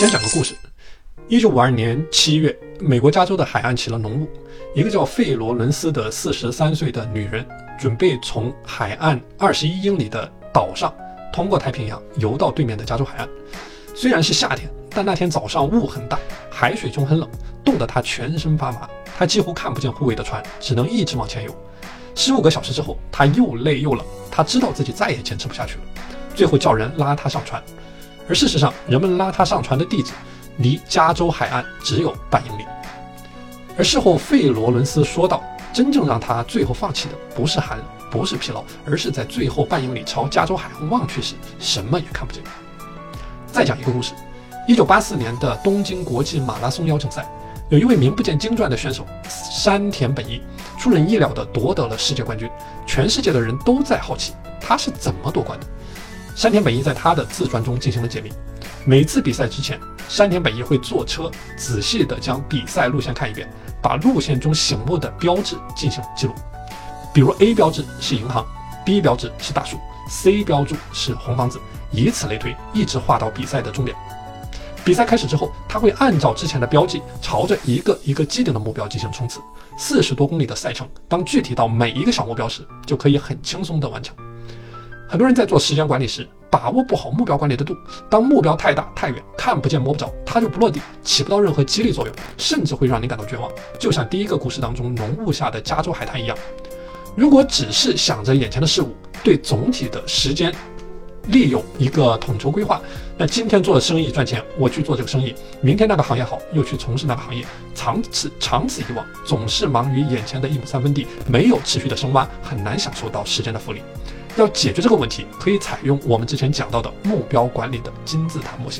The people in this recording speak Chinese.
先讲个故事。一九五二年七月，美国加州的海岸起了浓雾，一个叫费罗伦斯的四十三岁的女人，准备从海岸二十一英里的岛上通过太平洋游到对面的加州海岸。虽然是夏天，但那天早上雾很大，海水中很冷，冻得她全身发麻。她几乎看不见护卫的船，只能一直往前游。十五个小时之后，她又累又冷，她知道自己再也坚持不下去了，最后叫人拉她上船。而事实上，人们拉他上船的地址。离加州海岸只有半英里，而事后费罗伦斯说道：“真正让他最后放弃的不是寒冷，不是疲劳，而是在最后半英里朝加州海岸望去时，什么也看不见。”再讲一个故事：一九八四年的东京国际马拉松邀请赛，有一位名不见经传的选手山田本一，出人意料地夺得了世界冠军。全世界的人都在好奇他是怎么夺冠的。山田本一在他的自传中进行了解密。每次比赛之前，山田本一会坐车仔细地将比赛路线看一遍，把路线中醒目的标志进行记录。比如 A 标志是银行，B 标志是大树，C 标注是红房子，以此类推，一直画到比赛的终点。比赛开始之后，他会按照之前的标记，朝着一个一个既定的目标进行冲刺。四十多公里的赛程，当具体到每一个小目标时，就可以很轻松地完成。很多人在做时间管理时，把握不好目标管理的度。当目标太大太远，看不见摸不着，它就不落地，起不到任何激励作用，甚至会让你感到绝望。就像第一个故事当中浓雾下的加州海滩一样。如果只是想着眼前的事物，对总体的时间利用一个统筹规划，那今天做的生意赚钱，我去做这个生意；明天那个行业好，又去从事那个行业。长此长此以往，总是忙于眼前的一亩三分地，没有持续的深挖，很难享受到时间的复利。要解决这个问题，可以采用我们之前讲到的目标管理的金字塔模型。